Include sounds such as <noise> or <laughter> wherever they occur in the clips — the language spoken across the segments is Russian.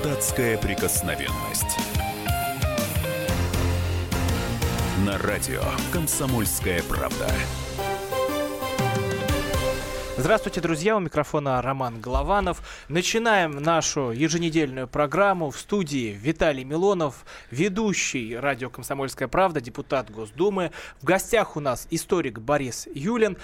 Депутатская прикосновенность. На радио «Комсомольская правда». Здравствуйте, друзья. У микрофона Роман Голованов. Начинаем нашу еженедельную программу в студии Виталий Милонов, ведущий радио «Комсомольская правда», депутат Госдумы. В гостях у нас историк Борис Юлин.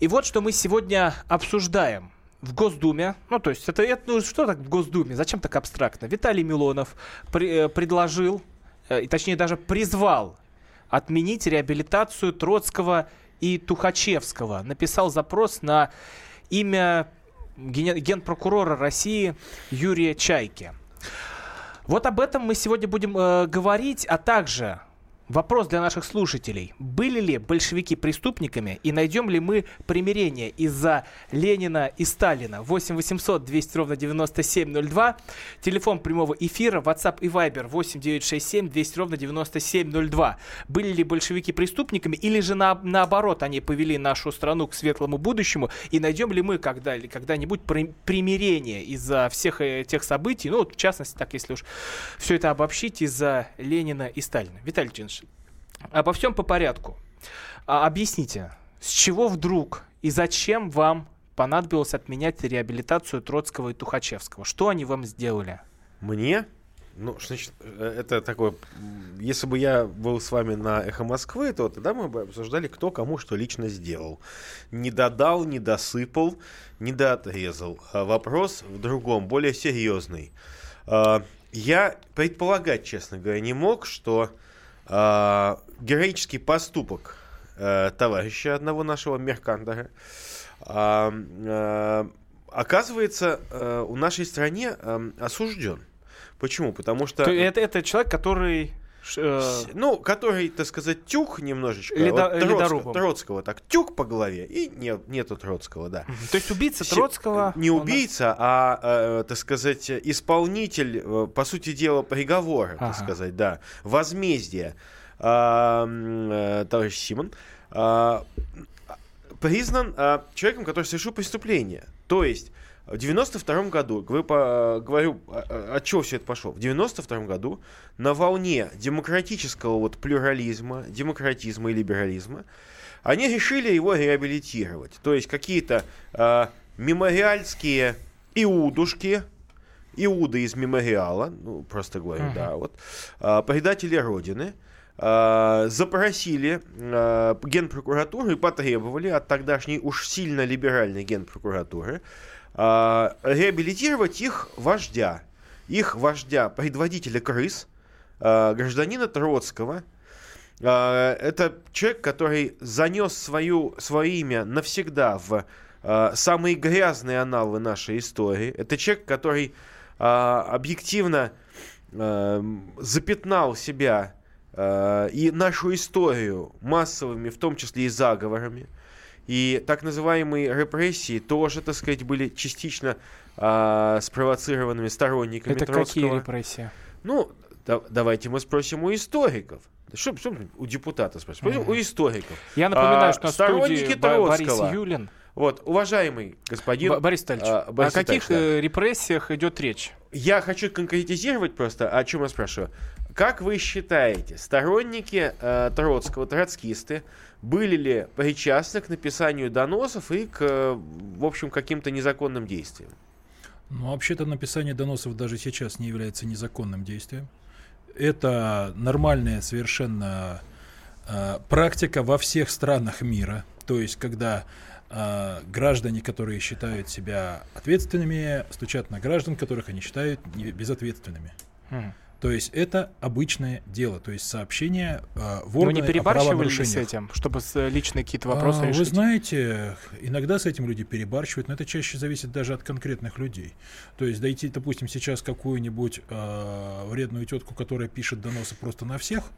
И вот что мы сегодня обсуждаем в Госдуме, ну то есть это, это ну, что так в Госдуме, зачем так абстрактно? Виталий Милонов при, э, предложил, э, точнее даже призвал отменить реабилитацию Троцкого и Тухачевского. Написал запрос на имя ген- генпрокурора России Юрия Чайки. Вот об этом мы сегодня будем э, говорить, а также Вопрос для наших слушателей. Были ли большевики преступниками и найдем ли мы примирение из-за Ленина и Сталина? 8 800 200 ровно 9702. Телефон прямого эфира, WhatsApp и Viber 8 967 200 ровно 9702. Были ли большевики преступниками или же на, наоборот они повели нашу страну к светлому будущему? И найдем ли мы когда, когда-нибудь при, примирение из-за всех этих событий? Ну, вот, в частности, так если уж все это обобщить, из-за Ленина и Сталина. Виталий Леонидович, Обо всем по порядку. А, объясните, с чего вдруг и зачем вам понадобилось отменять реабилитацию Троцкого и Тухачевского? Что они вам сделали? Мне? Ну, значит, э, это такое... Если бы я был с вами на «Эхо Москвы», то тогда мы бы обсуждали, кто кому что лично сделал. Не додал, не досыпал, не доотрезал. А вопрос в другом, более серьезный. А, я предполагать, честно говоря, не мог, что а, героический поступок э, товарища одного нашего Меркандера а, а, оказывается э, у нашей стране э, осужден. Почему? Потому что... Это, это человек, который ну, который, так сказать, тюк немножечко. Ледо, вот Троцкого, Троцкого, так, тюк по голове, и нет, нету Троцкого, да. То есть убийца Троцкого... Не убийца, а, э, так сказать, исполнитель, э, по сути дела, приговора, ага. так сказать, да, возмездия, э, товарищ Симон, э, признан э, человеком, который совершил преступление. То есть в 92 году, говорю, от а, а, чего все это пошло? В 92 году на волне демократического вот плюрализма, демократизма и либерализма, они решили его реабилитировать. То есть какие-то э, мемориальские иудушки, иуды из мемориала, ну, просто говорю, uh-huh. да, вот, э, предатели Родины, э, запросили э, генпрокуратуру и потребовали от тогдашней уж сильно либеральной генпрокуратуры э, реабилитировать их вождя, их вождя, предводителя крыс, э, гражданина Троцкого. Э, это человек, который занес свою, свое имя навсегда в э, самые грязные аналы нашей истории. Это человек, который э, объективно э, запятнал себя э, и нашу историю массовыми, в том числе и заговорами. И так называемые репрессии тоже, так сказать, были частично э, спровоцированными сторонниками Это Троцкого. какие репрессии? Ну, да, давайте мы спросим у историков. Что, что у депутата спросим? Uh-huh. У историков. Я напоминаю, а, что на сторонники Троцкого. Борис Юлин. Вот, уважаемый господин... Б- Борис Витальевич, а, Борис о каких да. Э, репрессиях идет речь? Я хочу конкретизировать просто, о чем я спрашиваю. Как вы считаете, сторонники э, Троцкого, троцкисты, были ли причастны к написанию доносов и к, в общем, каким-то незаконным действиям? Ну, вообще-то написание доносов даже сейчас не является незаконным действием. Это нормальная совершенно э, практика во всех странах мира. То есть, когда э, граждане, которые считают себя ответственными, стучат на граждан, которых они считают безответственными. Хм. То есть это обычное дело, то есть сообщение э, в органы Но не перебарщивали с этим, чтобы э, личные какие-то вопросы а, решить? Вы знаете, иногда с этим люди перебарщивают, но это чаще зависит даже от конкретных людей. То есть дойти, допустим, сейчас какую-нибудь э, вредную тетку, которая пишет доносы просто на всех,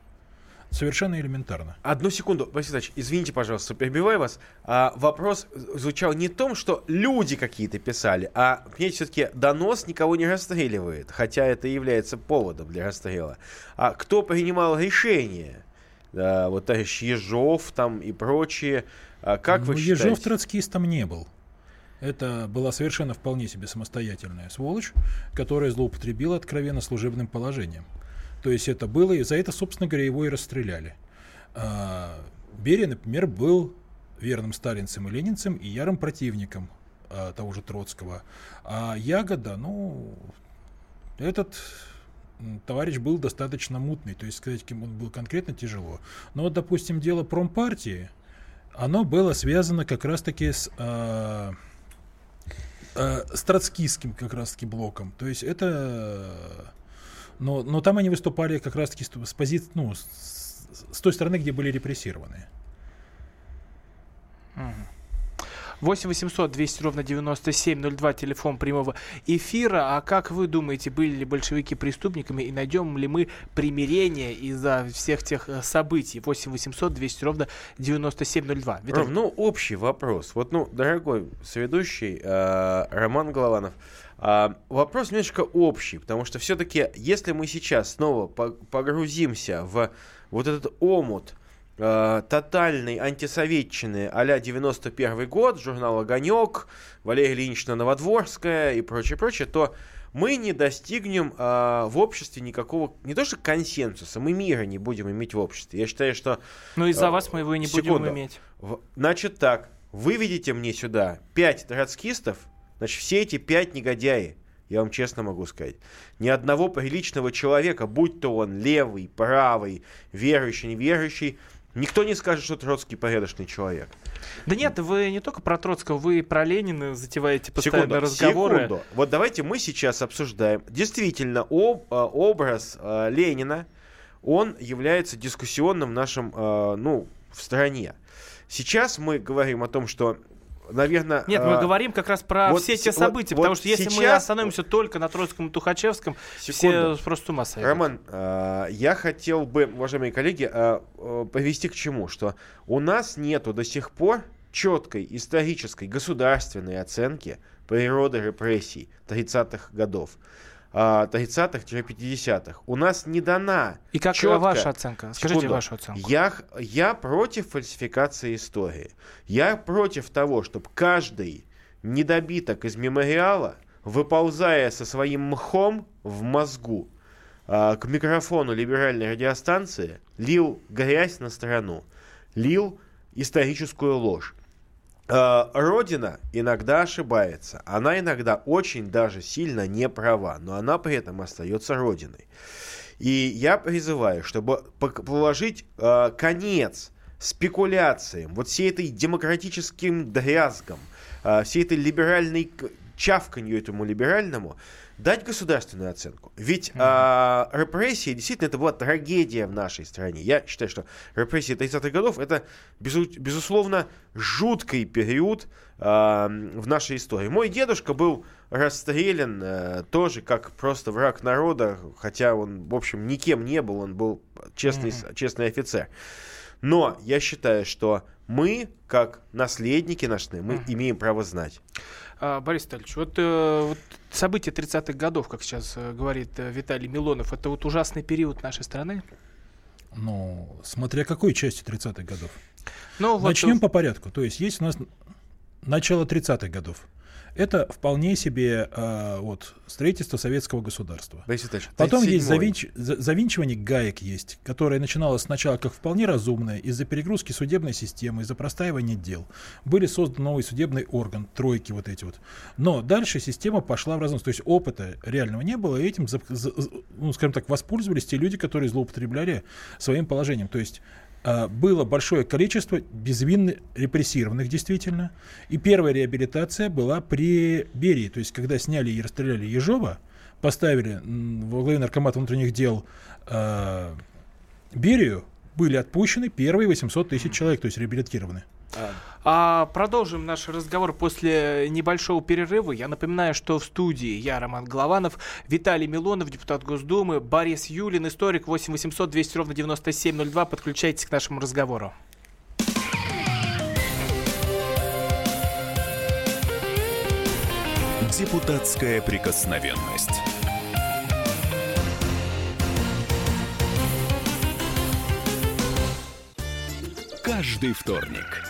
Совершенно элементарно. Одну секунду, Борис Ильич, извините, пожалуйста, перебиваю вас. А, вопрос звучал не в том, что люди какие-то писали, а, понимаете, все-таки донос никого не расстреливает, хотя это является поводом для расстрела. А кто принимал решение? Да, вот товарищ Ежов там и прочие. А как ну, вы считаете? Ежов троцкистом не был. Это была совершенно вполне себе самостоятельная сволочь, которая злоупотребила откровенно служебным положением. То есть это было, и за это, собственно говоря, его и расстреляли. А, Берия, например, был верным сталинцем и ленинцем и ярым противником а, того же Троцкого. А Ягода, ну, этот товарищ был достаточно мутный, то есть сказать, кем он был конкретно тяжело. Но вот, допустим, дело промпартии, оно было связано как раз-таки с... А, э, с троцкистским как раз-таки блоком. То есть это... Но, но там они выступали как раз-таки с, с позиции, ну, с, с той стороны, где были репрессированы. 8 800 200 ровно 9702, телефон прямого эфира. А как вы думаете, были ли большевики преступниками и найдем ли мы примирение из-за всех тех э, событий? 8 800 200 ровно 9702. Виталий. Ром, ну, общий вопрос. Вот, ну, дорогой соведущий э, Роман Голованов, э, вопрос немножко общий, потому что все-таки, если мы сейчас снова погрузимся в вот этот омут э, тотальной антисоветчины а-ля 91 год, журнал «Огонек», Валерия Ильинична Новодворская и прочее, прочее, то мы не достигнем э, в обществе никакого, не то что консенсуса, мы мира не будем иметь в обществе. Я считаю, что... Ну из-за э, вас мы его и не секунду. будем иметь. В, значит так, выведите мне сюда пять троцкистов, значит все эти пять негодяи, я вам честно могу сказать. Ни одного приличного человека, будь то он левый, правый, верующий, неверующий, Никто не скажет, что Троцкий порядочный человек. Да нет, вы не только про Троцкого, вы и про Ленина затеваете постоянно секунду, разговоры. Секунду. Вот давайте мы сейчас обсуждаем. Действительно, об, а, образ э, Ленина, он является дискуссионным в нашем, э, ну, в стране. Сейчас мы говорим о том, что наверное... Нет, мы а, говорим как раз про вот, все эти события, вот, потому что если сейчас... мы остановимся только на Троицком и Тухачевском, секунду. все просто с ума сойдут. Роман, а, я хотел бы, уважаемые коллеги, а, повести к чему? Что у нас нету до сих пор четкой исторической государственной оценки природы репрессий 30-х годов. 30-х-50-х. А, У нас не дана И как четко... ваша оценка? Скажите Секунду. вашу оценку. Я, я против фальсификации истории. Я против того, чтобы каждый недобиток из мемориала, выползая со своим мхом в мозгу а, к микрофону либеральной радиостанции, лил грязь на страну, лил историческую ложь. Э, Родина иногда ошибается. Она иногда очень даже сильно не права, но она при этом остается Родиной. И я призываю, чтобы положить э, конец спекуляциям, вот всей этой демократическим дрязгам, э, всей этой либеральной чавканью этому либеральному, дать государственную оценку. Ведь mm-hmm. э, репрессии, действительно, это была трагедия в нашей стране. Я считаю, что репрессии 30-х годов это, безусловно, жуткий период э, в нашей истории. Мой дедушка был расстрелян э, тоже как просто враг народа, хотя он, в общем, никем не был, он был честный, mm-hmm. честный офицер. Но я считаю, что мы, как наследники наши, мы mm-hmm. имеем право знать. А, Борис Витальевич, вот, э, вот события 30-х годов, как сейчас э, говорит э, Виталий Милонов, это вот ужасный период нашей страны? Ну, смотря какой части 30-х годов. Ну, Начнем вот... по порядку. То есть есть у нас начало 30-х годов это вполне себе э, вот, строительство советского государства. Потом есть завинч, завинчивание гаек есть, которое начиналось сначала как вполне разумное из-за перегрузки судебной системы, из-за простаивания дел. Были созданы новый судебный орган, тройки вот эти вот. Но дальше система пошла в разнос. То есть опыта реального не было, и этим, ну, скажем так, воспользовались те люди, которые злоупотребляли своим положением. То есть было большое количество безвинно репрессированных действительно. И первая реабилитация была при Берии. То есть, когда сняли и расстреляли Ежова, поставили во главе наркомата внутренних дел э, Берию, были отпущены первые 800 тысяч человек, то есть реабилитированы. А продолжим наш разговор после небольшого перерыва. Я напоминаю, что в студии я, Роман Голованов, Виталий Милонов, депутат Госдумы, Борис Юлин, историк 8 800 200 ровно 9702. Подключайтесь к нашему разговору. Депутатская прикосновенность. Каждый вторник –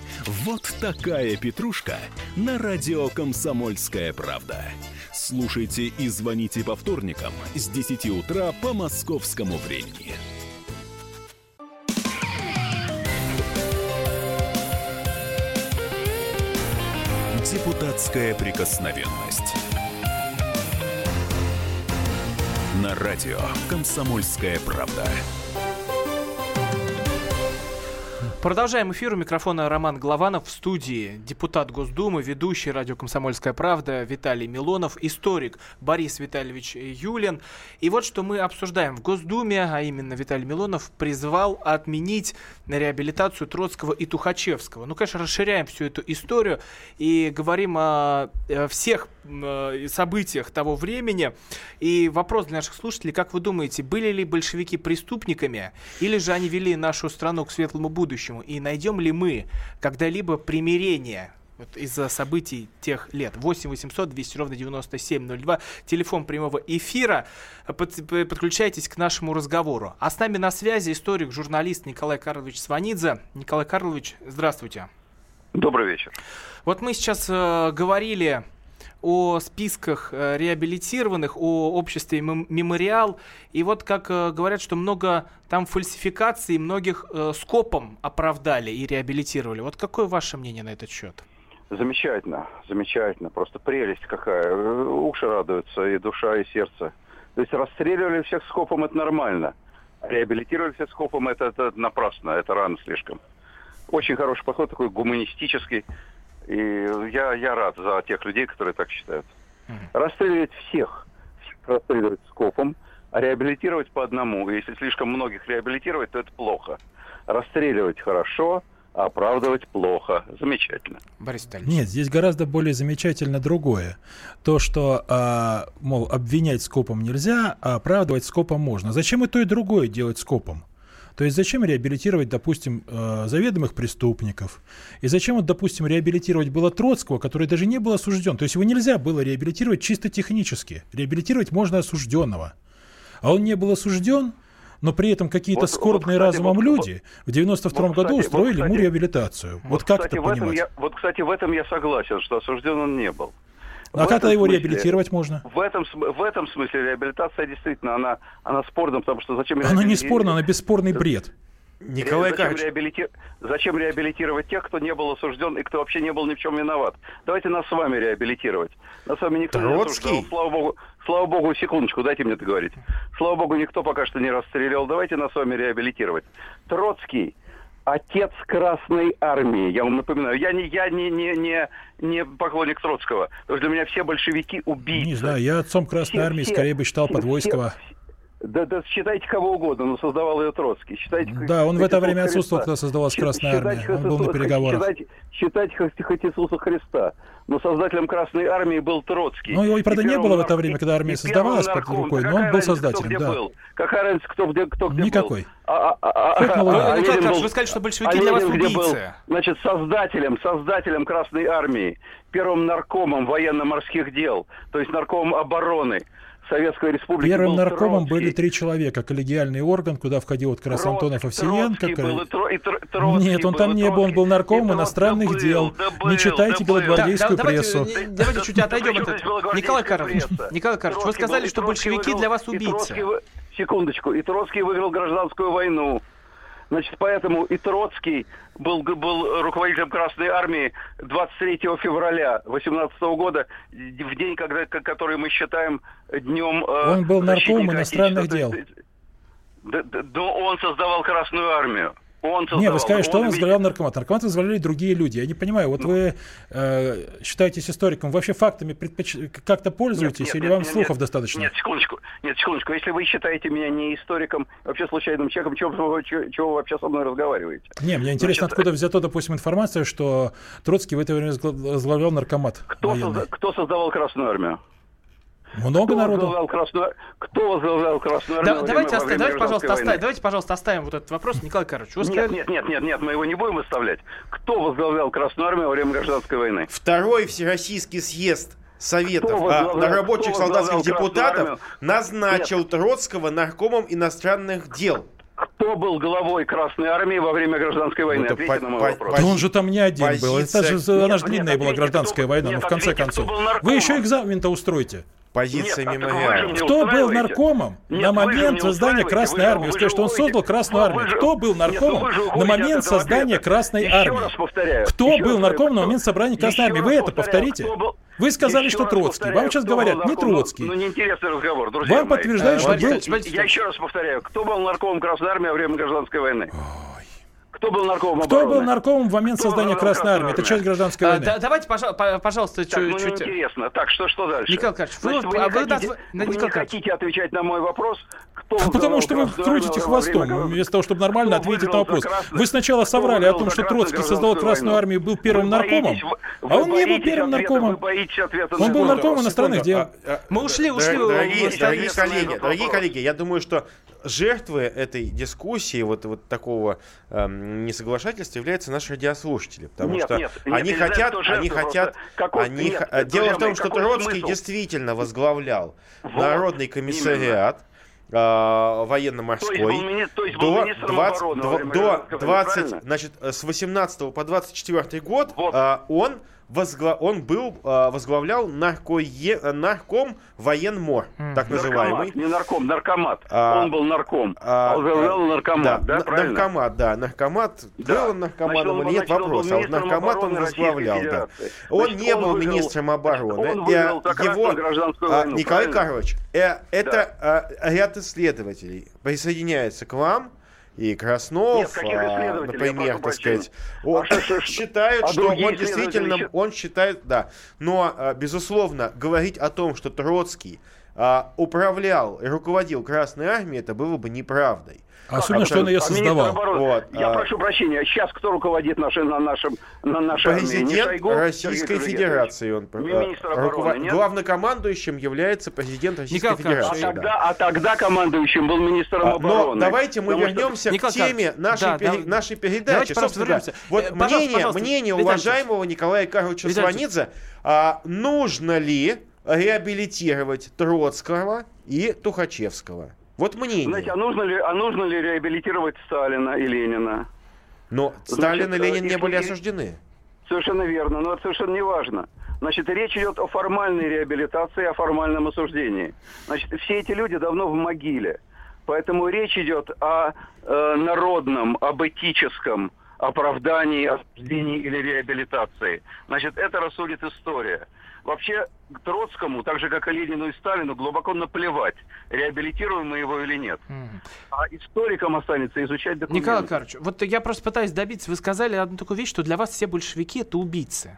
Вот такая петрушка на радио «Комсомольская правда». Слушайте и звоните по вторникам с 10 утра по московскому времени. Депутатская прикосновенность. На радио «Комсомольская правда». Продолжаем эфир. У микрофона Роман Голованов в студии. Депутат Госдумы, ведущий радио «Комсомольская правда» Виталий Милонов, историк Борис Витальевич Юлин. И вот что мы обсуждаем. В Госдуме, а именно Виталий Милонов, призвал отменить реабилитацию Троцкого и Тухачевского. Ну, конечно, расширяем всю эту историю и говорим о всех событиях того времени. И вопрос для наших слушателей, как вы думаете, были ли большевики преступниками или же они вели нашу страну к светлому будущему? И найдем ли мы когда-либо примирение вот из-за событий тех лет. 8 800 200 ровно 9702. Телефон прямого эфира. Под, подключайтесь к нашему разговору. А с нами на связи историк, журналист Николай Карлович Сванидзе. Николай Карлович, здравствуйте. Добрый вечер. Вот мы сейчас э, говорили о списках э, реабилитированных, о обществе мемориал. И вот как э, говорят, что много там фальсификаций, многих э, скопом оправдали и реабилитировали. Вот какое ваше мнение на этот счет? Замечательно, замечательно. Просто прелесть какая. Уши радуются, и душа, и сердце. То есть расстреливали всех скопом, это нормально. Реабилитировали всех скопом, это, это напрасно, это рано слишком. Очень хороший подход, такой гуманистический. И я, я рад за тех людей, которые так считают. Расстреливать всех, всех расстреливать скопом, а реабилитировать по одному. Если слишком многих реабилитировать, то это плохо. Расстреливать хорошо, а оправдывать плохо. Замечательно. Борис Нет, здесь гораздо более замечательно другое. То, что, а, мол, обвинять скопом нельзя, а оправдывать скопом можно. Зачем и то, и другое делать скопом? То есть зачем реабилитировать, допустим, э, заведомых преступников? И зачем, вот, допустим, реабилитировать было Троцкого, который даже не был осужден? То есть его нельзя было реабилитировать чисто технически. Реабилитировать можно осужденного. А он не был осужден, но при этом какие-то вот, скорбные вот, кстати, разумом вот, люди в 92 вот, году устроили вот, кстати, ему реабилитацию. Вот, вот как кстати, это понимать? Я, вот, кстати, в этом я согласен, что осужден он не был. А как его смысле, реабилитировать можно? В этом, в этом смысле реабилитация действительно, она, она спорна, потому что зачем... Она не спорна, она бесспорный бред. Николай зачем, реабилити... зачем реабилитировать тех, кто не был осужден и кто вообще не был ни в чем виноват? Давайте нас с вами реабилитировать. Нас с вами никто Троцкий? не осужден. Слава богу, слава богу, секундочку, дайте мне договорить. Слава богу, никто пока что не расстрелял. Давайте нас с вами реабилитировать. Троцкий отец Красной Армии. Я вам напоминаю, я не, я не, не, не, не поклонник Троцкого. Потому что для меня все большевики убийцы. Не знаю, я отцом Красной все, Армии все, скорее бы считал Подвойского. Все, да, да, считайте кого угодно, но создавал ее Троцкий. Считайте, да, он в это время отсутствовал, когда создавалась Красная Армия. Он был на переговорах. Считайте, считайте хоть Иисуса Христа. Но создателем Красной Армии был Троцкий. Ну, его, и, правда, и не было в это время, когда армия создавалась под рукой, но он был создателем, да. Был? Какая разница, кто где, кто где Никакой. был? А, а, а, а, а, Карпович, вы сказали, что большевики а для вас убийцы. Был, значит, создателем, создателем Красной Армии, первым наркомом военно-морских дел, то есть наркомом обороны. Советской Республики Первым наркомом Троцкий. были три человека. Коллегиальный орган, куда входил вот как раз Антонов Овсиенко. Был, и Тро, и Нет, он там не был, он был наркомом иностранных да дел. Да был, не читайте да белогвардейскую да, прессу. Давайте, давайте чуть отойдем от Николай Карлович, Николай Карлович, вы сказали, что большевики для вас убийцы. Секундочку. И Троцкий выиграл гражданскую войну. Значит, поэтому и Троцкий был, был руководителем Красной Армии 23 февраля 18 года, в день, когда, который мы считаем днем... Э, он был нарком иностранных дел. Да, да, да, он создавал Красную Армию. Он создавал. Не, вы сказали, что он ведь- возглавлял наркомат. Наркомат возглавляли другие люди. Я не понимаю, вот вы э, считаетесь историком, вообще фактами предпоч- как-то пользуетесь Нет, или нет, вам нет, слухов нет, достаточно? Нет, секундочку. Нет, секундочку. Если вы считаете меня не историком, вообще случайным человеком, чего, вы- чего- чего вы вообще со мной разговариваете? Не, мне интересно, Значит, откуда взята, допустим, информация, что Троцкий в это время возгла- возглавлял наркомат Кто, созда- кто создавал Красную Армию? Много Кто народу. возглавлял Красную, кто возглавлял Красную Да- Армию? во давайте, время- во оста- время давайте, пожалуйста, оставим, давайте, пожалуйста, оставим вот этот вопрос. Николай Карлович, вы Нет, сказали... нет, нет, нет, нет, мы его не будем выставлять. Кто возглавлял Красную Армию во время гражданской войны? Второй Всероссийский съезд Советов Кто а, возглавлял- рабочих кто солдатских депутатов Армию? назначил Троцкого наркомом иностранных дел. Кто был главой Красной Армии во время гражданской войны? это Ответьте по- на мой по- вопрос. Да он же там не один был. Это позиция- же она Нет, же длинная нет, была ответьте, гражданская кто- война, нет, ну в конце ответьте, концов. Вы еще экзамен-то устройте. Позиция Нет, а мемориала. Кто был наркомом Нет, на момент создания Красной Армии? вы же что он создал Красную Ну, Армию. же- Кто был Нет, ну наркомом на момент создания ответа. Красной Еще Армии? повторяю. Кто был наркомом на момент собрания Красной Армии? Вы это повторите. Вы сказали, Еще что Троцкий. повторяю, Вам сейчас говорят, не наркомом. Троцкий. Ну, неинтересный разговор, друзья Вам мои. подтверждают, что Борис был... Я еще раз повторяю, кто был наркомом Красной Армии во время гражданской войны? Кто был наркомом Кто обороны? был наркомом в момент Кто создания Красной Армии? Это часть гражданской А, войны. да- давайте, пожа- по- пожалуйста, Так, ну чуть-чуть... неинтересно. Так, что, что дальше? Николай Карпович, вы- Значит, вы, а не вы хотите, назва- вы Николай не хотите отвечать на мой вопрос, кто Потому возглавлял что вы крутите хвостом, время- вместо того, чтобы нормально ответить на вопрос. красную- Вы сначала соврали о том, что Троцкий создал Красную войну? Армию и был первым Вы боитесь- наркомом, вы- а он не был первым ответа, наркомом. Он был наркомом иностранных дел. Мы ушли, ушли, Дор- Дорогие, коллеги, дорогие коллеги, я думаю, что жертвы этой дискуссии, вот, вот такого эм, несоглашательства, являются наши радиослушатели. Потому Нет, что нет, нет, они хотят, кто они жертвы, хотят, какой- они, нет, х- э, дело в том, что Троцкий смысл? действительно возглавлял Вот, Народный комиссариат э, военно-морской. До министром 20, обороны во до, время до гражданской войны, 20, правильно? значит, э, с 18 по 24 год Вот. э, он возгла... он был, э, возглавлял наркое... э, нарком военмор, так называемый. Наркомат, не нарком, наркомат. А, Он был нарком. А, А, возглавлял э, наркомат, да, на- правильно? Наркомат, да, наркомат. Да. Был он наркоманом Значит, он или нет, вопрос. А вот наркомат он возглавлял, да. Он Значит, не он был выиграл- министром обороны. он Э, выиграл за его, гражданскую а, войну, Николай правильно? Карлович, э, это э, ряд исследователей присоединяется к вам. И Краснов, Нет, а, например, так сказать, он А считает, а что он действительно, исследователи он считает, да. Но, а, безусловно, говорить о том, что Троцкий а, управлял и руководил Красной Армией, это было бы неправдой. Особенно, что он ее А создавал. Вот, Я а- прошу прощения, сейчас кто руководит нашей, на нашем, на армии? Не Президент Шойгу, Российской? Федерации. Он, а, министр обороны, нет? Главнокомандующим является президент Российской Николай А Федерации. да. тогда, а тогда командующим был министром А, обороны. Но давайте мы Потому что- вернемся Николай к теме Карпович, нашей, да, пере- да. нашей передачи. Собственно, вернемся. Вот Э, пожалуйста, мнение, пожалуйста, мнение уважаемого Николая Карловича Сванидзе, а, нужно ли реабилитировать Троцкого и Тухачевского? Вот мнение. Знаете, а нужно ли, а нужно ли реабилитировать Сталина и Ленина? Но значит, Сталин и Ленин э, не и- были и- осуждены. Совершенно верно, но это совершенно не важно. Значит, речь идет о формальной реабилитации, о формальном осуждении. Значит, все эти люди давно в могиле. Поэтому речь идет о э, народном, об этическом оправдании, осуждении или реабилитации. Значит, это рассудит история. Вообще, к Троцкому, так же, как и Ленину и Сталину, глубоко наплевать, реабилитируем мы его или нет. Мгм. А историкам останется изучать документы. Николай Карпович, вот я просто пытаюсь добиться, вы сказали одну такую вещь, что для вас все большевики это убийцы.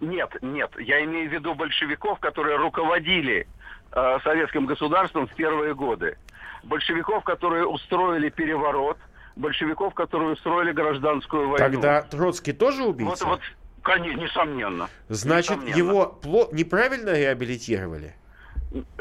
Нет, нет, я имею в виду большевиков, которые руководили э, советским государством в первые годы. Большевиков, которые устроили переворот, большевиков, которые устроили гражданскую войну. Тогда Троцкий тоже вот, убийца? вот, конечно, несомненно. Значит, Несомненно. его пло- неправильно реабилитировали?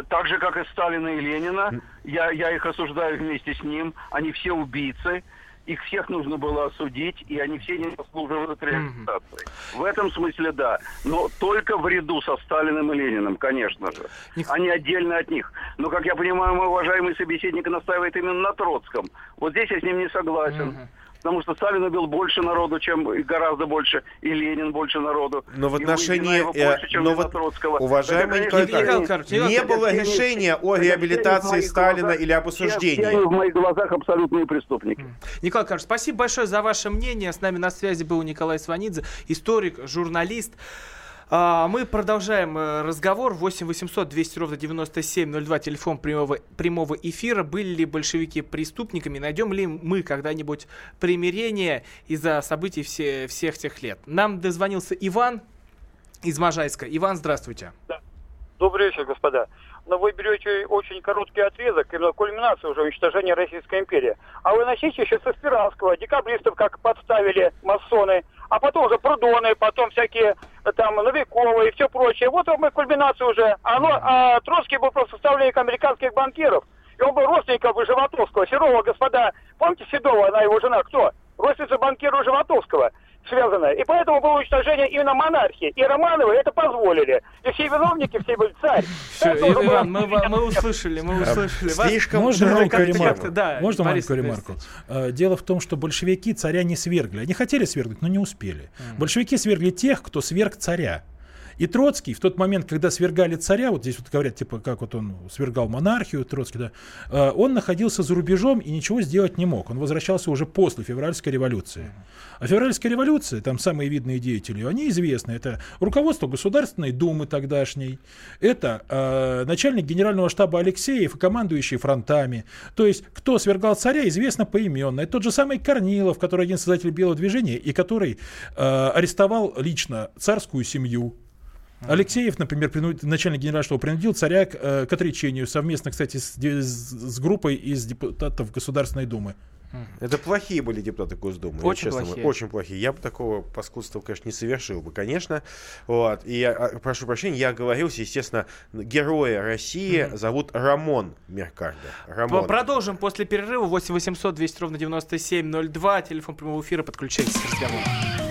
Так же, как и Сталина и Ленина, я, я их осуждаю вместе с ним. Они все убийцы. Их всех нужно было осудить, и они все не заслуживают реабилитации. В этом смысле да. Но только в ряду со Сталиным и Лениным, конечно же. Они отдельно от них. Но, как я понимаю, мой уважаемый собеседник настаивает именно на Троцком. Вот здесь я с ним не согласен. Потому что Сталин убил больше народу, чем и гораздо больше, и Ленин больше народу. Но в отношении, э, больше, чем но вот, уважаемый Это, Николай конечно, Николай не- Не Николай было решения о это все реабилитации Сталина глазах- или об все- все осуждении. они в моих глазах абсолютные преступники. Николай Карпович, спасибо большое за ваше мнение. С нами на связи был Николай Сванидзе, историк, журналист. А, мы продолжаем э, разговор. 8 800 200 ровно 9702, телефон прямого, прямого эфира. Были ли большевики преступниками? Найдем ли мы когда-нибудь примирение из-за событий все, всех тех лет? Нам дозвонился Иван из Можайска. Иван, здравствуйте. Да. Добрый вечер, господа. Но вы берете очень короткий отрезок, именно кульминацию уже уничтожения Российской империи. А вы начните еще со Спиранского, декабристов как подставили масоны, а потом уже Прудоны, потом всякие там Новиковы и все прочее. Вот мы кульминацию уже. Ну, а Троцкий был просто составленник американских банкиров. И он был родственником Животовского. Серова, господа, помните Седова, она его жена, кто? Родственница банкира Животовского связано. И поэтому было уничтожение именно монархии. И Романовы это позволили. И все виновники, все были царь. Все, Иван, мы, мы услышали, мы услышали. Слишком Можно маленькую ремарку? Да, Можно маленькую ремарку? А, дело в том, что большевики царя не свергли. Они хотели свергнуть, но не успели. Большевики свергли тех, кто сверг царя. И Троцкий в тот момент, когда свергали царя, вот здесь вот говорят, типа, как вот он свергал монархию, Троцкий, да, э, он находился за рубежом и ничего сделать не мог. Он возвращался уже после февральской революции. А февральская революция, там самые видные деятели, они известны. Это руководство Государственной Думы тогдашней, это э, начальник генерального штаба Алексеев и командующий фронтами. То есть, кто свергал царя, известно поименно. Это тот же самый Корнилов, который один создатель Белого движения и который э, арестовал лично царскую семью. Алексеев, например, принуд... начальник генерального принудил царя к, э, к отречению совместно, кстати, с, с, с группой из депутатов Государственной Думы. Это плохие были депутаты Госдумы. Очень честно, плохие. Очень плохие. Я бы такого паскудства, конечно, не совершил бы, конечно. Вот. И я а, прошу прощения, я оговорился, естественно, героя России mm-hmm. зовут Рамон Меркардо. Рамон. Продолжим после перерыва. 8 800 200 ровно 9702. Телефон прямого эфира. Подключайтесь к разговору.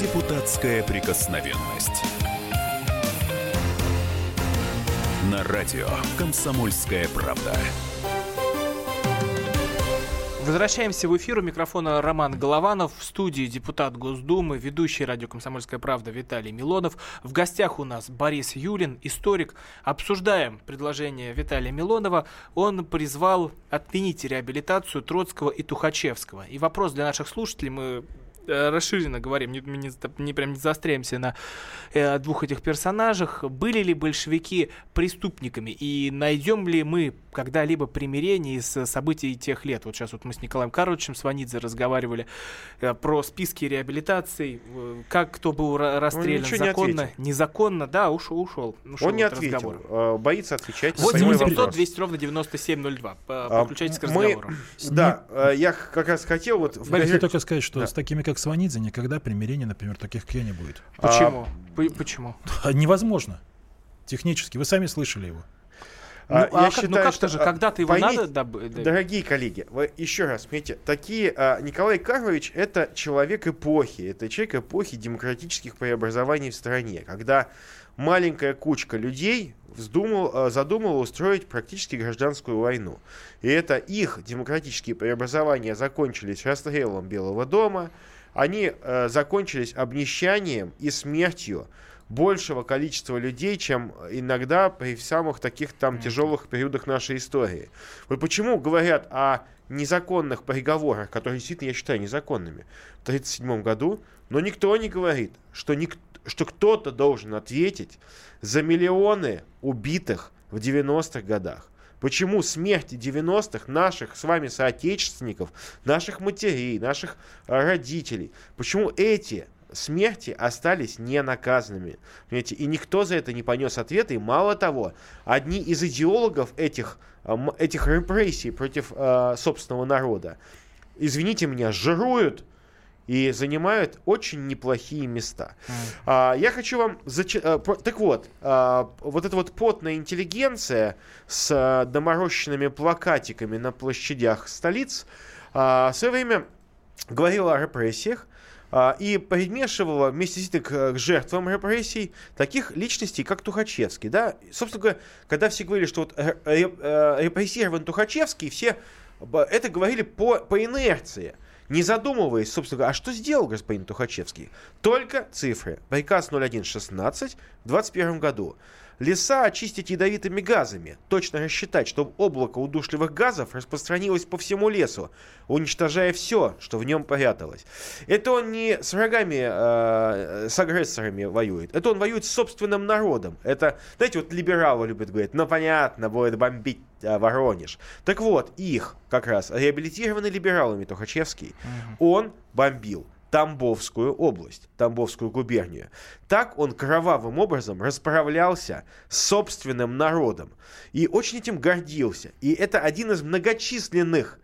Депутатская прикосновенность. На радио «Комсомольская правда». Возвращаемся в эфир. У микрофона Роман Голованов. В студии депутат Госдумы, ведущий радио «Комсомольская правда» Виталий Милонов. В гостях у нас Борис Юлин, историк. Обсуждаем предложение Виталия Милонова. Он призвал отменить реабилитацию Троцкого и Тухачевского. И вопрос для наших слушателей. Мы расширенно говорим, не, не, не прям не заостряемся на э, двух этих персонажах. Были ли большевики преступниками и найдем ли мы когда-либо примирение из событий тех лет? Вот сейчас вот мы с Николаем Карловичем Сванидзе разговаривали э, про списки реабилитаций, э, как кто был расстрелян, законно, не незаконно, да, ушел, ушел. ушел Он не ответил, разговор. Э, боится отвечать. 8 800 200 ровно 9702. А, Подключайтесь к разговору. Мы, да, э, я как раз хотел вот... Борис, я только сказать, что да. с такими, как Сванидзе никогда примирения, например, таких как я не будет. Почему? А, Почему? Невозможно. Технически. Вы сами слышали его. Ну, а, а я как, считаю, ну как-то же, когда-то его поймите, надо... Доб... Дорогие коллеги, вы еще раз, смотрите, такие... А, Николай Карлович — это человек эпохи, это человек эпохи демократических преобразований в стране, когда маленькая кучка людей вздумал, а, задумала устроить практически гражданскую войну. И это их демократические преобразования закончились расстрелом Белого дома, они э, закончились обнищанием и смертью большего количества людей, чем иногда при самых таких там тяжелых периодах нашей истории. Вот почему говорят о незаконных переговорах, которые действительно я считаю незаконными, в 1937 году, но никто не говорит, что, ник- что кто-то должен ответить за миллионы убитых в 90-х годах. Почему смерти 90-х наших с вами соотечественников, наших матерей, наших родителей, почему эти смерти остались не наказанными. Понимаете? И никто за это не понес ответа. И мало того, одни из идеологов этих, этих репрессий против э, собственного народа, извините меня, жируют и занимают очень неплохие места. Mm. А, я хочу вам... Зач... А, так вот, а, вот эта вот потная интеллигенция с а, доморощенными плакатиками на площадях столиц, а, в свое время говорила о репрессиях, а, и примешивала вместе с этим к, к жертвам репрессий таких личностей, как Тухачевский. Да? Собственно говоря, когда все говорили, что вот репрессирован Тухачевский, все это говорили по, по инерции не задумываясь, собственно говоря, а что сделал господин Тухачевский? Только цифры. Приказ 0116 в 2021 году. Леса очистить ядовитыми газами. Точно рассчитать, чтобы облако удушливых газов распространилось по всему лесу, уничтожая все, что в нем пряталось. Это он не с врагами, э, с агрессорами воюет. Это он воюет с собственным народом. Это, знаете, вот либералы любят говорить, ну понятно, будет бомбить э, Воронеж. Так вот, их как раз реабилитированный либералами Тухачевский, он бомбил Тамбовскую область, Тамбовскую губернию. Так он кровавым образом расправлялся с собственным народом и очень этим гордился. И это один из многочисленных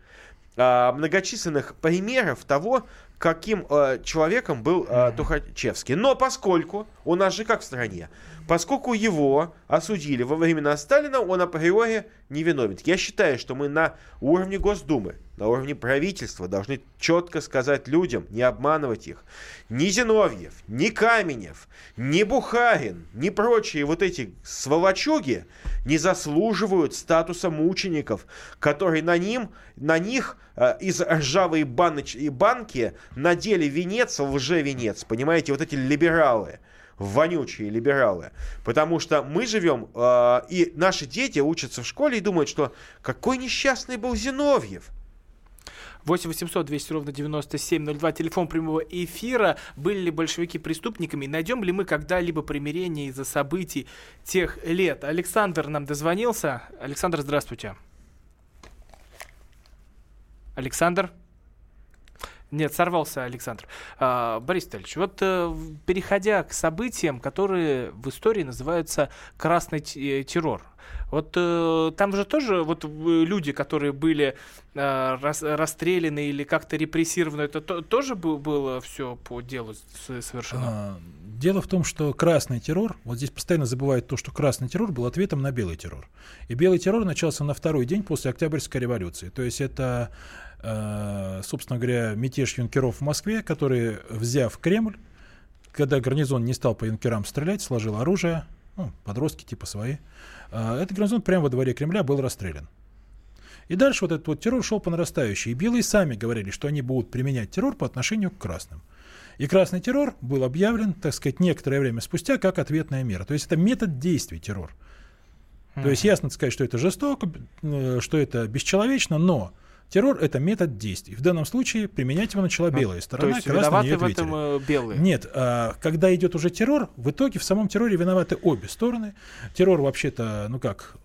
а, многочисленных примеров того, каким э, человеком был э, Тухачевский. Но поскольку у нас же как в стране, поскольку его осудили во времена Сталина, он априори невиновен. Я считаю, что мы на уровне Госдумы, на уровне правительства должны четко сказать людям, не обманывать их. Ни Зиновьев, ни Каменев, ни Бухарин, ни прочие вот эти сволочуги не заслуживают статуса мучеников, которые на, ним, на них э, из ржавой баноч, и банки надели венец, лже-венец, понимаете, вот эти либералы вонючие либералы. Потому что мы живем, э, и наши дети учатся в школе и думают, что какой несчастный был Зиновьев. 8 800 200 ровно 9702, телефон прямого эфира. Были ли большевики преступниками? Найдем ли мы когда-либо примирение из-за событий тех лет? Александр нам дозвонился. Александр, здравствуйте. Александр? Нет, сорвался Александр. А, Борис Витальевич, вот э, переходя к событиям, которые в истории называются красный э, террор. Вот э, там же тоже вот люди, которые были э, рас, расстреляны или как-то репрессированы, это то, тоже был, было все по делу совершено? А, дело в том, что красный террор, вот здесь постоянно забывают то, что красный террор был ответом на белый террор. И белый террор начался на второй день после Октябрьской революции. То есть это Э, собственно говоря, мятеж юнкеров в Москве, которые, взяв Кремль, когда гарнизон не стал по юнкерам стрелять, сложил оружие, ну, подростки типа свои, э, этот гарнизон прямо во дворе Кремля был расстрелян. И дальше вот этот вот террор шел по нарастающей. И белые сами говорили, что они будут применять террор по отношению к красным. И красный террор был объявлен, так сказать, некоторое время спустя как ответная мера. То есть это метод действий террор. Mm-hmm. То есть ясно сказать, что это жестоко, э, что это бесчеловечно, но Террор – это метод действий. В данном случае применять его начала белая сторона, То есть виноваты в этом э, белые? Нет, а, когда идет уже террор, в итоге в самом терроре виноваты обе стороны. Террор вообще-то, ну как,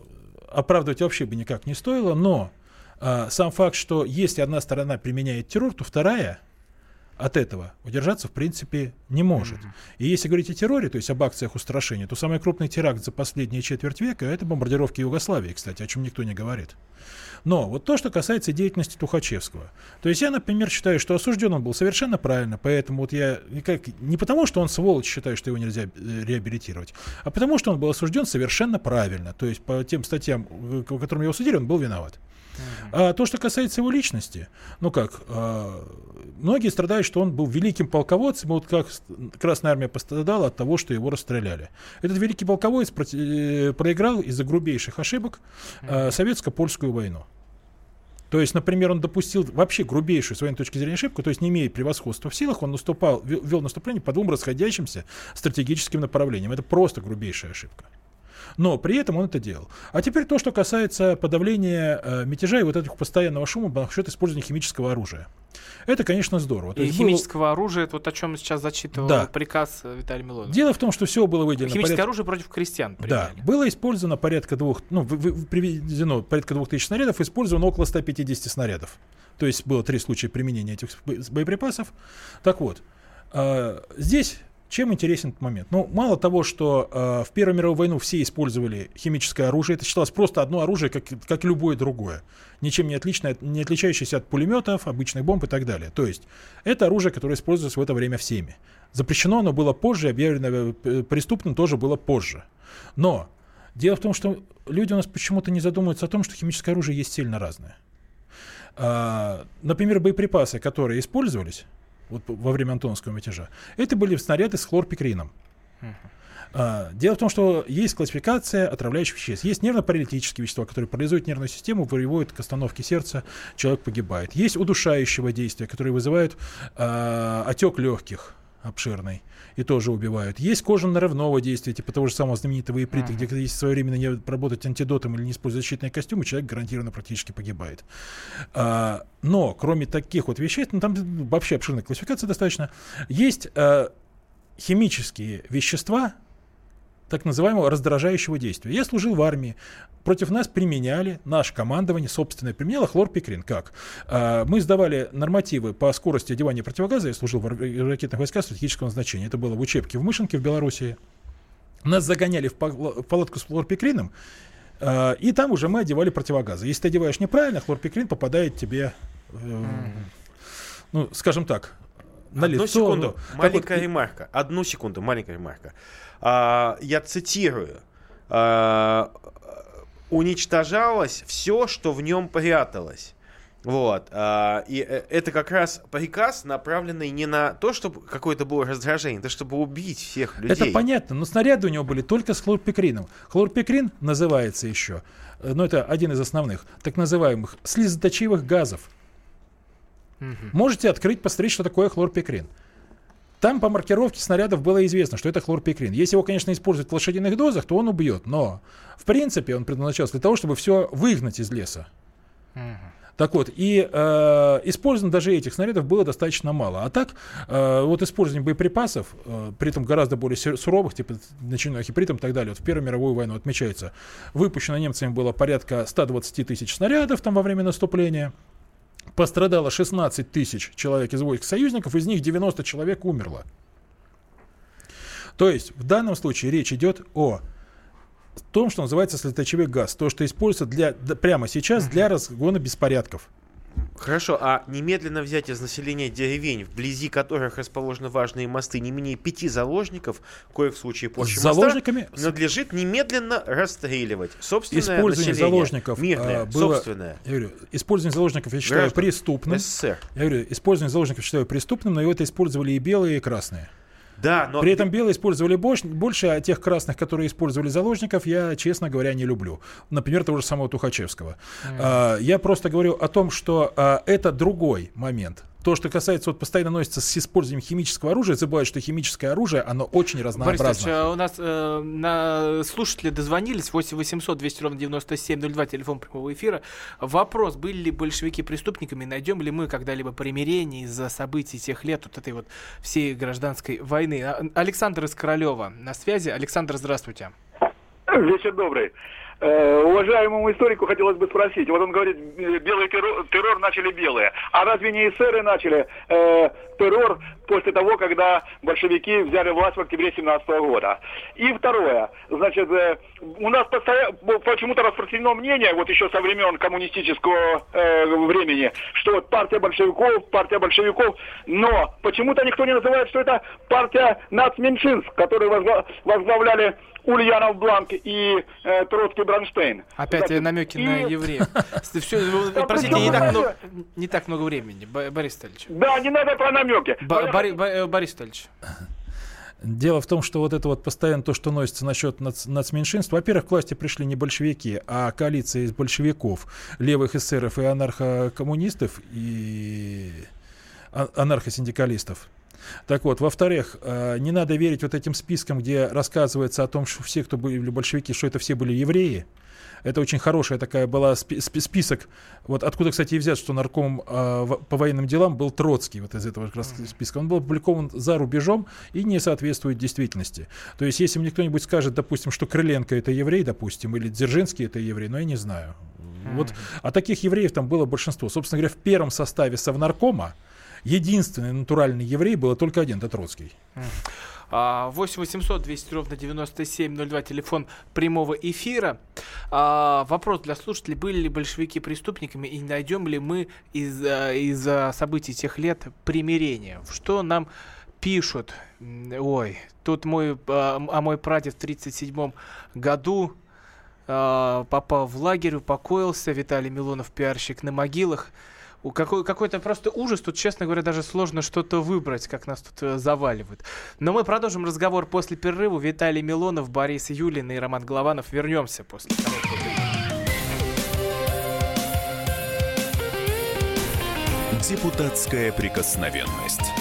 оправдывать вообще бы никак не стоило, но а, сам факт, что если одна сторона применяет террор, то вторая от этого удержаться, в принципе, не может. И если говорить о терроре, то есть об акциях устрашения, то самый крупный теракт за последние четверть века – это бомбардировки Югославии, кстати, о чем никто не говорит. Но вот то, что касается деятельности Тухачевского. То есть я, например, считаю, что осужден он был совершенно правильно, поэтому вот я никак, не потому, что он сволочь считаю, что его нельзя э, реабилитировать, а потому, что он был осужден совершенно правильно. То есть по тем статьям, по которым его судили, он был виноват. А то, что касается его личности, ну как, а, многие страдают, что он был великим полководцем, вот как Красная Армия пострадала от того, что его расстреляли. Этот великий полководец э, проиграл из-за грубейших ошибок а, советско-польскую войну. То есть, например, он допустил вообще грубейшую, с военной точки зрения, ошибку, то есть, не имея превосходства в силах, он наступал, вел наступление по двум расходящимся стратегическим направлениям. Это просто грубейшая ошибка но при этом он это делал. А теперь то, что касается подавления э, мятежа и вот этого постоянного шума за счет использования химического оружия. Это, конечно, здорово. И химического было... оружия, это вот о чем сейчас зачитывал да. приказ Виталия Милонова. Дело в том, что все было выделено. Химическое порядка... оружие против крестьян. Применили. Да, было использовано порядка двух, ну, приведено порядка двух тысяч снарядов, использовано около 150 снарядов. То есть было три случая применения этих боеприпасов. Так вот, э, здесь чем интересен этот момент? Ну, мало того, что э, в Первую мировую войну все использовали химическое оружие, это считалось просто одно оружие, как, как любое другое, ничем не, отличное, не отличающееся от пулеметов, обычных бомб и так далее. То есть это оружие, которое используется в это время всеми. Запрещено оно было позже, объявлено э, преступным тоже было позже. Но дело в том, что люди у нас почему-то не задумываются о том, что химическое оружие есть сильно разное. А, например, боеприпасы, которые использовались вот, во время Антоновского мятежа, это были снаряды с хлорпикрином. А, дело в том, что есть классификация отравляющих веществ. Есть нервно-паралитические вещества, которые парализуют нервную систему, приводят к остановке сердца, человек погибает. Есть удушающего действия, которые вызывают э, отек легких обширный и тоже убивают. Есть кожно-нарывного действия, типа того же самого знаменитого иприта, uh-huh. где если своевременно не работать антидотом или не использовать защитные костюмы, человек гарантированно практически погибает. А, но кроме таких вот веществ, ну там вообще обширная классификация достаточно, есть а, химические вещества, так называемого раздражающего действия. Я служил в армии. Против нас применяли, наше командование собственное применяло хлорпикрин. Как? А, мы сдавали нормативы по скорости одевания противогаза. Я служил в ракетных войсках стратегического назначения. Это было в учебке в Мышинке в Белоруссии. Нас загоняли в палатку с хлорпикрином, а, и там уже мы одевали противогазы. Если ты одеваешь неправильно, хлорпикрин попадает тебе, э, ну, скажем так, на Одну лицо. секунду, маленькая вот... ремарка. Одну секунду, маленькая ремарка. А, я цитирую. А, уничтожалось все, что в нем пряталось. Вот. А, и э, это как раз приказ, направленный не на то, чтобы какое-то было раздражение, это чтобы убить всех людей. Это понятно, но снаряды у него были только с хлорпикрином. Хлорпикрин называется еще, э, но ну, это один из основных, так называемых слезоточивых газов. Угу. Можете открыть, посмотреть, что такое хлорпикрин. Там по маркировке снарядов было известно, что это хлорпикрин. Если его, конечно, использовать в лошадиных дозах, то он убьет. Но, в принципе, он предназначался для того, чтобы все выгнать из леса. Так вот, и э, использовано даже этих снарядов было достаточно мало. А так, э, вот использование боеприпасов, э, при этом гораздо более суровых, типа начиная хипритом и так далее, вот в Первую мировую войну отмечается, выпущено немцами было порядка 120 тысяч снарядов там во время наступления. Пострадало 16 тысяч человек из войск союзников, из них 90 человек умерло. То есть в данном случае речь идет о том, что называется слезоточивый газ, то, что используется для, прямо сейчас для разгона беспорядков. Хорошо, а немедленно взять из населения деревень, вблизи которых расположены важные мосты, не менее пяти заложников, кое в случае позже С заложниками надлежит немедленно расстреливать. Собственное использование население, заложников мирное, а, было, собственное. Я говорю, использование заложников я считаю Граждан преступным. СССР. Я говорю, использование заложников считаю преступным, но его это использовали и белые, и красные. Да, но... При этом белые использовали больше, больше, а тех красных, которые использовали заложников, я, честно говоря, не люблю. Например, того же самого Тухачевского. Mm. Я просто говорю о том, что а, это другой момент. То, что касается, вот постоянно носится с использованием химического оружия, забывают, что химическое оружие, оно очень разнообразно. Борис Ильич, а у нас э, на слушатели дозвонились, 8 800 200 ровно 9702, телефон прямого эфира. Вопрос, были ли большевики преступниками, найдем ли мы когда-либо примирение из-за событий тех лет, вот этой вот всей гражданской войны. А, Александр из Королева на связи. Александр, здравствуйте. Вечер добрый. Э, уважаемому историку хотелось бы спросить. Вот он говорит, белый террор, террор начали белые. А разве не эсеры начали э, террор после того, когда большевики взяли власть в октябре 17 года? И второе. Значит, э, у нас постоянно, почему-то распространено мнение, вот еще со времен коммунистического э, времени, что вот партия большевиков, партия большевиков, но почему-то никто не называет, что это партия нацменьшинств, которые возглавляли Ульянов Бланк и э, Троцкий Бронштейн. Опять Значит, намеки и... на евреев. <laughs> Все, простите, не так, много, не так много времени, Борис Витальевич. Да, не надо про намеки. Э, Борис Витальевич. Дело в том, что вот это вот постоянно то, что носится насчет нац- нацменьшинств. Во-первых, к власти пришли не большевики, а коалиция из большевиков, левых эсеров и анархокоммунистов и а, анархосиндикалистов. Так вот, во-вторых, э, не надо верить вот этим спискам, где рассказывается о том, что все, кто были большевики, что это все были евреи. Это очень хорошая такая была список. Вот откуда, кстати, и взят, что нарком э, по военным делам был Троцкий вот из этого как раз списка. Он был опубликован за рубежом и не соответствует действительности. То есть, если мне кто-нибудь скажет, допустим, что Крыленко это еврей, допустим, или Дзержинский это еврей, но я не знаю. Вот, а таких евреев там было большинство. Собственно говоря, в первом составе Совнаркома единственный натуральный еврей был только один, это Троцкий. 8 800 200 ровно 9702, телефон прямого эфира. А, вопрос для слушателей, были ли большевики преступниками и найдем ли мы из-за из событий тех лет примирение? Что нам пишут? Ой, тут мой, а, а мой прадед в 37 году а, попал в лагерь, упокоился, Виталий Милонов, пиарщик на могилах. Какой, какой-то просто ужас. Тут, честно говоря, даже сложно что-то выбрать, как нас тут э, заваливают. Но мы продолжим разговор после перерыва. Виталий Милонов, Борис Юлин и Роман Голованов. Вернемся после короткого Депутатская прикосновенность.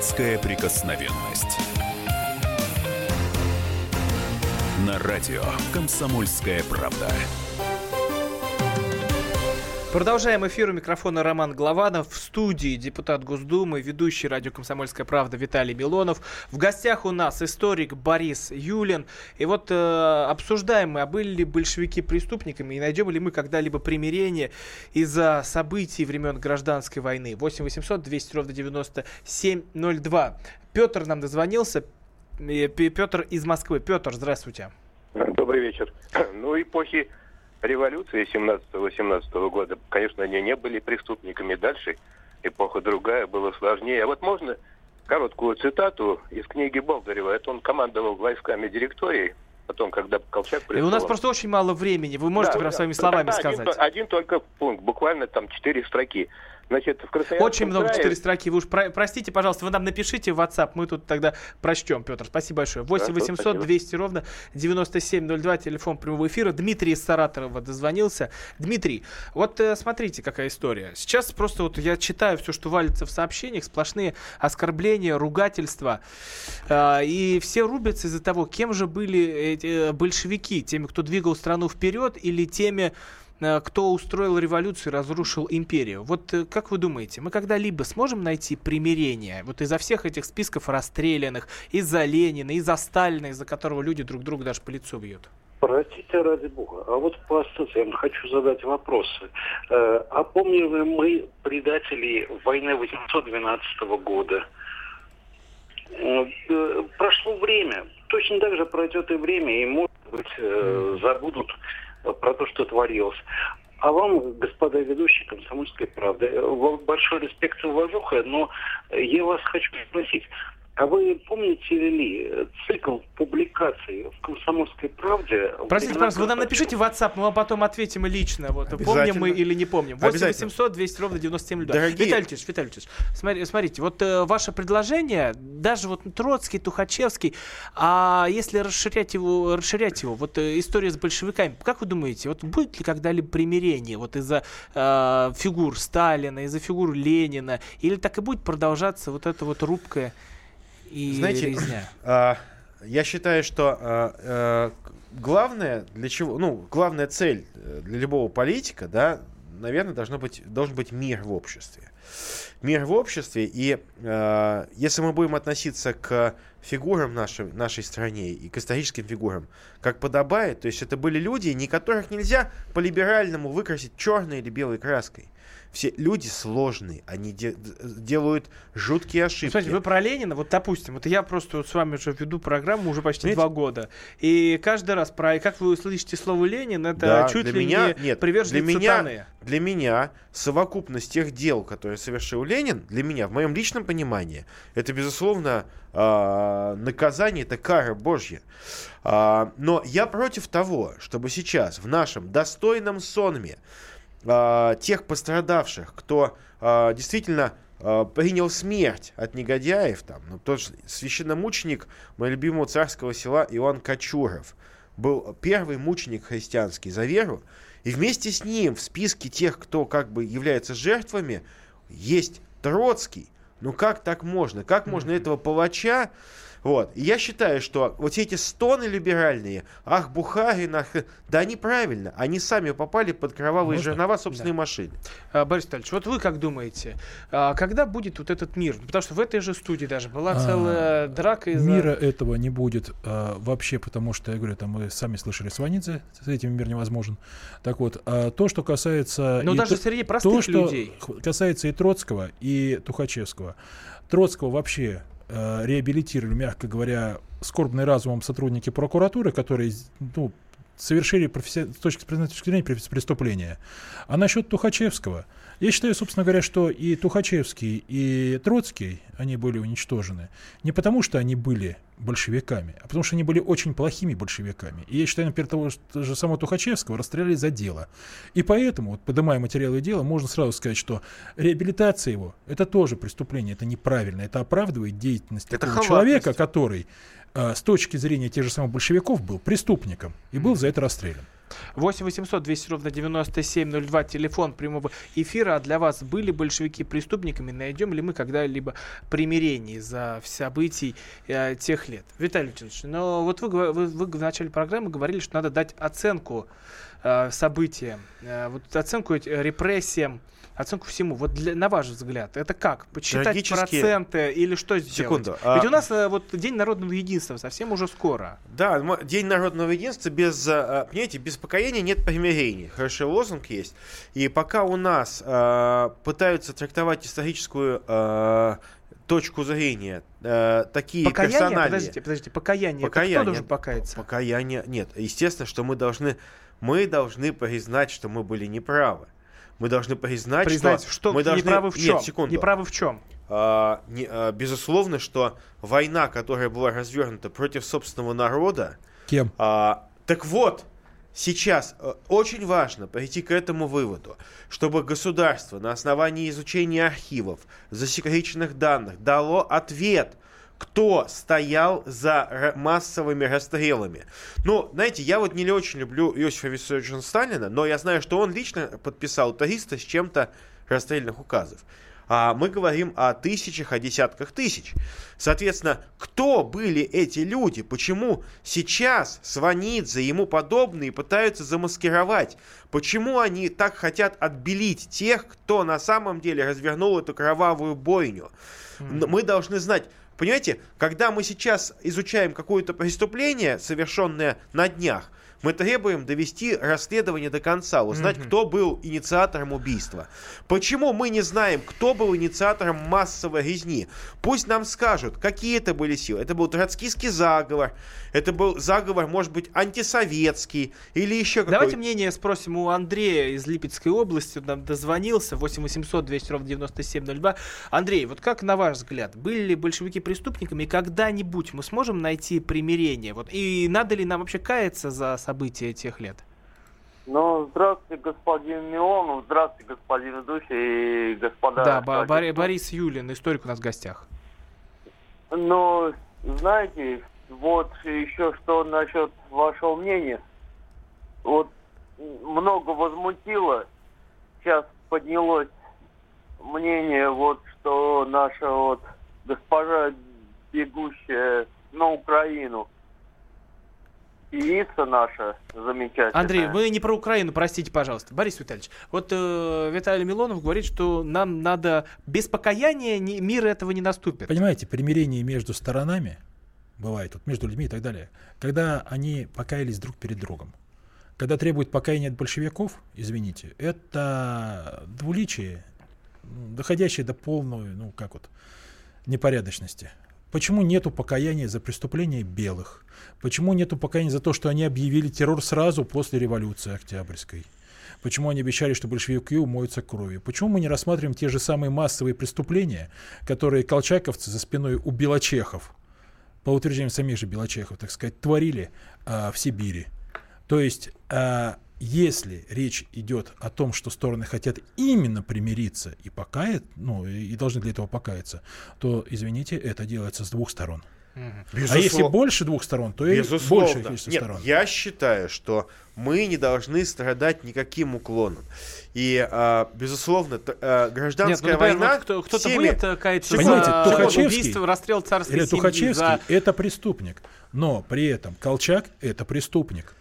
Депутатская прикосновенность. На радио «Комсомольская правда». Продолжаем эфир у микрофона Роман Главанов. В студии депутат Госдумы, ведущий радио «Комсомольская правда» Виталий Милонов. В гостях у нас историк Борис Юлин. И вот э, обсуждаем мы, а были ли большевики преступниками и найдем ли мы когда-либо примирение из-за событий времен гражданской войны. 8 800 200 ровно 9702. Петр нам дозвонился. Петр из Москвы. Петр, здравствуйте. Добрый вечер. <clears throat> Ну, эпохи революции 17-18 года, конечно, они не были преступниками. Дальше эпоха другая, было сложнее. А вот можно короткую цитату из книги Болдырева. Это он командовал войсками директории потом, когда Колчак пришел. И у нас просто очень мало времени. Вы можете да, прям да. своими словами да, сказать. Один, один только пункт, буквально там четыре строки. Значит, в Красноярском Очень много, крае... 4 строки. Вы уж про... простите, пожалуйста, вы нам напишите в WhatsApp, мы тут тогда прочтем, Петр. Спасибо большое. 8 800 200 ровно 9702, телефон прямого эфира. Дмитрий из Саратова дозвонился. Дмитрий, вот э, смотрите, какая история. Сейчас просто вот я читаю все, что валится в сообщениях, сплошные оскорбления, ругательства. Э, и все рубятся из-за того, кем же были эти э, большевики, теми, кто двигал страну вперед, или теми, кто устроил революцию разрушил империю. Вот э, как вы думаете, мы когда-либо сможем найти примирение вот из-за всех этих списков расстрелянных, из-за Ленина, из-за Сталина, из-за которого люди друг друга даже по лицу бьют? Простите, ради бога. А вот по ассоциациям хочу задать вопросы. Э, а помним ли мы предателей войны 812 года? Прошло время. Точно так же пройдет и время, и, может быть, забудут про то, что творилось. А вам, господа ведущие «Комсомольской правды», большой респект и уважуха, но я вас хочу спросить, а вы помните ли цикл публикаций в «Комсомольской правде»? Простите, пожалуйста, вы нам напишите в WhatsApp, мы вам потом ответим лично. Вот, помним мы или не помним. 8 800 200 ровно 97 Дорогие... Виталий Ильич, Виталий Ильич, смотри, смотрите, вот э, ваше предложение, даже вот Троцкий, Тухачевский, а если расширять его, расширять его, вот э, история с большевиками, как вы думаете, вот будет ли когда-либо примирение вот из-за э, фигур Сталина, из-за фигур Ленина, или так и будет продолжаться вот эта вот рубкая и Знаете, резня? <clears throat> А, я считаю, что а, а, главное для чего, ну, главная цель э, для любого политика, да, наверное, должно быть, должен быть мир в обществе. Мир в обществе, и э, если мы будем относиться к фигурам нашей, нашей стране и к историческим фигурам, как подобает, то есть это были люди, не которых нельзя по-либеральному выкрасить черной или белой краской все люди сложные, они де- делают жуткие ошибки. Ну, смотрите, вы про Ленина, вот допустим, вот я просто вот с вами уже веду программу уже почти Понимаете? два года, и каждый раз про, как вы слышите слово Ленин, это да, чуть для ли меня, не нет, приверженность для меня, сатаны. Для меня совокупность тех дел, которые совершил Ленин, для меня, в моем личном понимании, это, безусловно, э, наказание, это кара Божья. Э, но я против того, чтобы сейчас в нашем достойном сонме э, тех пострадавших, кто э, действительно э, принял смерть от негодяев, там, ну, тот же священномученик моего любимого царского села Иоанн Кочуров, был первый мученик христианский за веру, и вместе с ним в списке тех, кто как бы является жертвами, есть Троцкий. Ну как так можно? Как можно этого палача Вот. И я считаю, что вот эти стоны либеральные, ах, Бухарин, ах, да они правильно, они сами попали под кровавые Можно? жернова собственной да. машины. А, Борис Витальевич, вот вы как думаете, а, когда будет вот этот мир? Потому что в этой же студии даже была а, целая драка из-за... Мира этого не будет а, вообще, потому что, я говорю, там мы сами слышали Сванидзе, с этим мир невозможен. Так вот, а то, что касается... Но даже то, среди простых то, что людей. касается и Троцкого, и Тухачевского. Троцкого вообще э, реабилитировали, мягко говоря, скорбный разумом сотрудники прокуратуры, которые ну, совершили професси... с точки зрения преступления. А насчет Тухачевского, я считаю, собственно говоря, что и Тухачевский, и Троцкий, они были уничтожены не потому, что они были большевиками, а потому что они были очень плохими большевиками. И я считаю, например, того же самого Тухачевского расстреляли за дело. И поэтому, вот, поднимая материалы дела, можно сразу сказать, что реабилитация его – это тоже преступление, это неправильно, это оправдывает деятельность это такого человека, который э, с точки зрения тех же самых большевиков был преступником и был за это расстрелян. 8 800 200 ровно 9702, телефон прямого эфира. А для вас были большевики преступниками? Найдем ли мы когда-либо примирение за событий э, тех лет? Виталий Леонидович, но вот вы, вы, вы в начале программы говорили, что надо дать оценку э, событиям, э, вот оценку репрессиям оценку всему. Вот для, на ваш взгляд, это как? Почитать Трагически... проценты или что сделать? Секунду. Ведь а... у нас э, вот День народного единства совсем уже скоро. Да, День народного единства без, э, понимаете, без покаяния нет примирения. Хороший лозунг есть. И пока у нас э, пытаются трактовать историческую э, точку зрения э, такие покаяние? персонали... Подождите, подождите, покаяние. покаяние. Это кто должен покаяться? Покаяние нет. Естественно, что мы должны мы должны признать, что мы были неправы. Мы должны признать, признать что, что мы должны... неправы в чем? Нет, секунду. Неправы в чем? А, не, а, безусловно, что война, которая была развернута против собственного народа... Кем? А, так вот, сейчас а, очень важно прийти к этому выводу, чтобы государство на основании изучения архивов, засекреченных данных дало ответ кто стоял за массовыми расстрелами. Ну, знаете, я вот не очень люблю Иосифа Виссарионовича Сталина, но я знаю, что он лично подписал 300 с чем-то расстрельных указов. А мы говорим о тысячах, о десятках тысяч. Соответственно, кто были эти люди? Почему сейчас Сванидзе и ему подобные пытаются замаскировать? Почему они так хотят отбелить тех, кто на самом деле развернул эту кровавую бойню? Мы должны знать, Понимаете, когда мы сейчас изучаем какое-то преступление, совершенное на днях, мы требуем довести расследование до конца, узнать, mm-hmm. кто был инициатором убийства. Почему мы не знаем, кто был инициатором массовой резни? Пусть нам скажут, какие это были силы. Это был троцкийский заговор, это был заговор, может быть, антисоветский или еще какой-то. Давайте мнение спросим у Андрея из Липецкой области. Он нам дозвонился. 8 800 200 ровно 9702. Андрей, вот как на ваш взгляд, были ли большевики преступниками? Когда-нибудь мы сможем найти примирение? Вот, и надо ли нам вообще каяться за события тех лет? Ну, здравствуйте, господин Милонов, здравствуйте, господин ведущий и господа. Да, Бор- Борис Юлин, историк у нас в гостях. Ну, знаете, вот еще что насчет вашего мнения. Вот много возмутило. Сейчас поднялось мнение, вот, что наша вот госпожа, бегущая на Украину, певица наша замечательная. Андрей, вы не про Украину, простите, пожалуйста. Борис Витальевич, вот э, Виталий Милонов говорит, что нам надо без покаяния ни, мир этого не наступит. Понимаете, примирение между сторонами – бывает, вот между людьми и так далее, когда они покаялись друг перед другом. Когда требуют покаяния от большевиков, извините, это двуличие, доходящее до полной, ну как вот, непорядочности. Почему нету покаяния за преступления белых? Почему нету покаяния за то, что они объявили террор сразу после революции Октябрьской? Почему они обещали, что большевики умоются кровью? Почему мы не рассматриваем те же самые массовые преступления, которые колчаковцы за спиной у белочехов по утверждениям самих же Белочехов, так сказать, творили а, в Сибири. То есть, а, если речь идет о том, что стороны хотят именно примириться и покаять, ну, и должны для этого покаяться, то, извините, это делается с двух сторон. Безуслов... А если больше двух сторон, то и больше количество Нет, сторон. Я считаю, что мы не должны страдать никаким уклоном. И, а, безусловно, а, гражданская Нет, ну, война... Кто, кто-то всеми... будет э, каяться Понимаете, за Тухачевский, убийство, расстрел царской или Тухачевский за... это преступник, но при этом Колчак это преступник.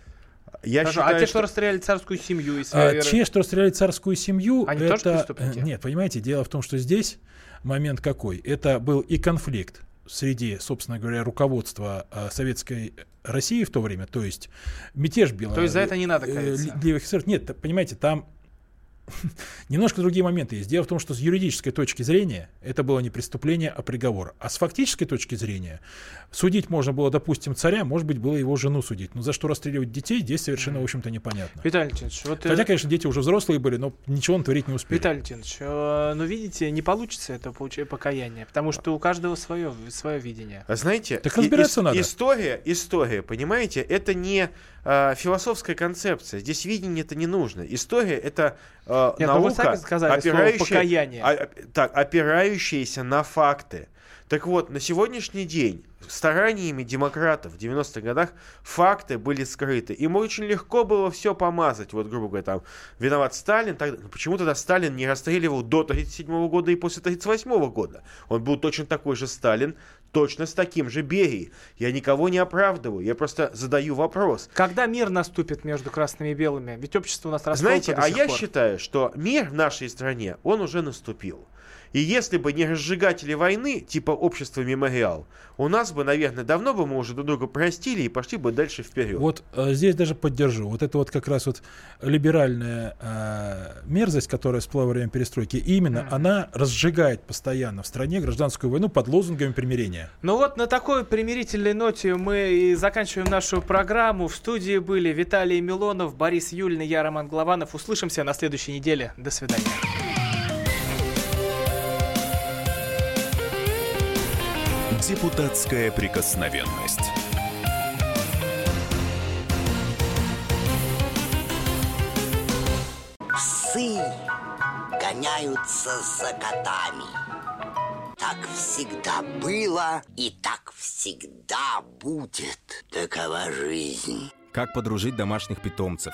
Я Хорошо, считаю, а те, что... что расстреляли царскую семью и а, Те, что расстреляли царскую семью, Они это... тоже преступники? Нет, понимаете, дело в том, что здесь момент какой. Это был и конфликт среди, собственно говоря, руководства э, советской России в то время, то есть мятеж Белого. То есть за это не надо каяться? Э, нет, понимаете, там <laughs> Немножко другие моменты есть. Дело в том, что с юридической точки зрения это было не преступление, а приговор. А с фактической точки зрения судить можно было, допустим, царя, может быть, было его жену судить. Но за что расстреливать детей, здесь совершенно, в общем-то, непонятно. Виталий Леонидович, вот... Хотя, конечно, дети уже взрослые были, но ничего он творить не успели. Виталий Леонидович, э, ну, видите, не получится это покаяние, потому что у каждого свое, свое видение. А знаете, так разбираться и, надо. История, история, понимаете, это не э, философская концепция. Здесь видение это не нужно. История это э, Нет, наука, вы сами сказали опирающая, покаяние. А, так, опирающаяся на факты. Так вот, на сегодняшний день стараниями демократов в 90-х годах факты были скрыты. Им очень легко было все помазать. Вот, грубо говоря, там, виноват Сталин. Так, почему тогда Сталин не расстреливал до 1937 года и после 1938 года? Он был точно такой же Сталин, точно с таким же Берией. Я никого не оправдываю, я просто задаю вопрос. Когда мир наступит между красными и белыми? Ведь общество у нас Знаете, а я пор. считаю, что мир в нашей стране, он уже наступил. И если бы не разжигатели войны, типа общества Мемориал, у нас бы, наверное, давно бы мы уже друг друга простили и пошли бы дальше вперед. Вот э, здесь даже поддержу. Вот это вот как раз вот либеральная э, мерзость, которая всплыла во время перестройки, именно mm. она разжигает постоянно в стране гражданскую войну под лозунгами примирения. Ну вот на такой примирительной ноте мы и заканчиваем нашу программу. В студии были Виталий Милонов, Борис Юльный, я Роман Главанов. Услышимся на следующей неделе. До свидания. Депутатская прикосновенность. Псы гоняются за котами. Так всегда было и так всегда будет. Такова жизнь. Как подружить домашних питомцев,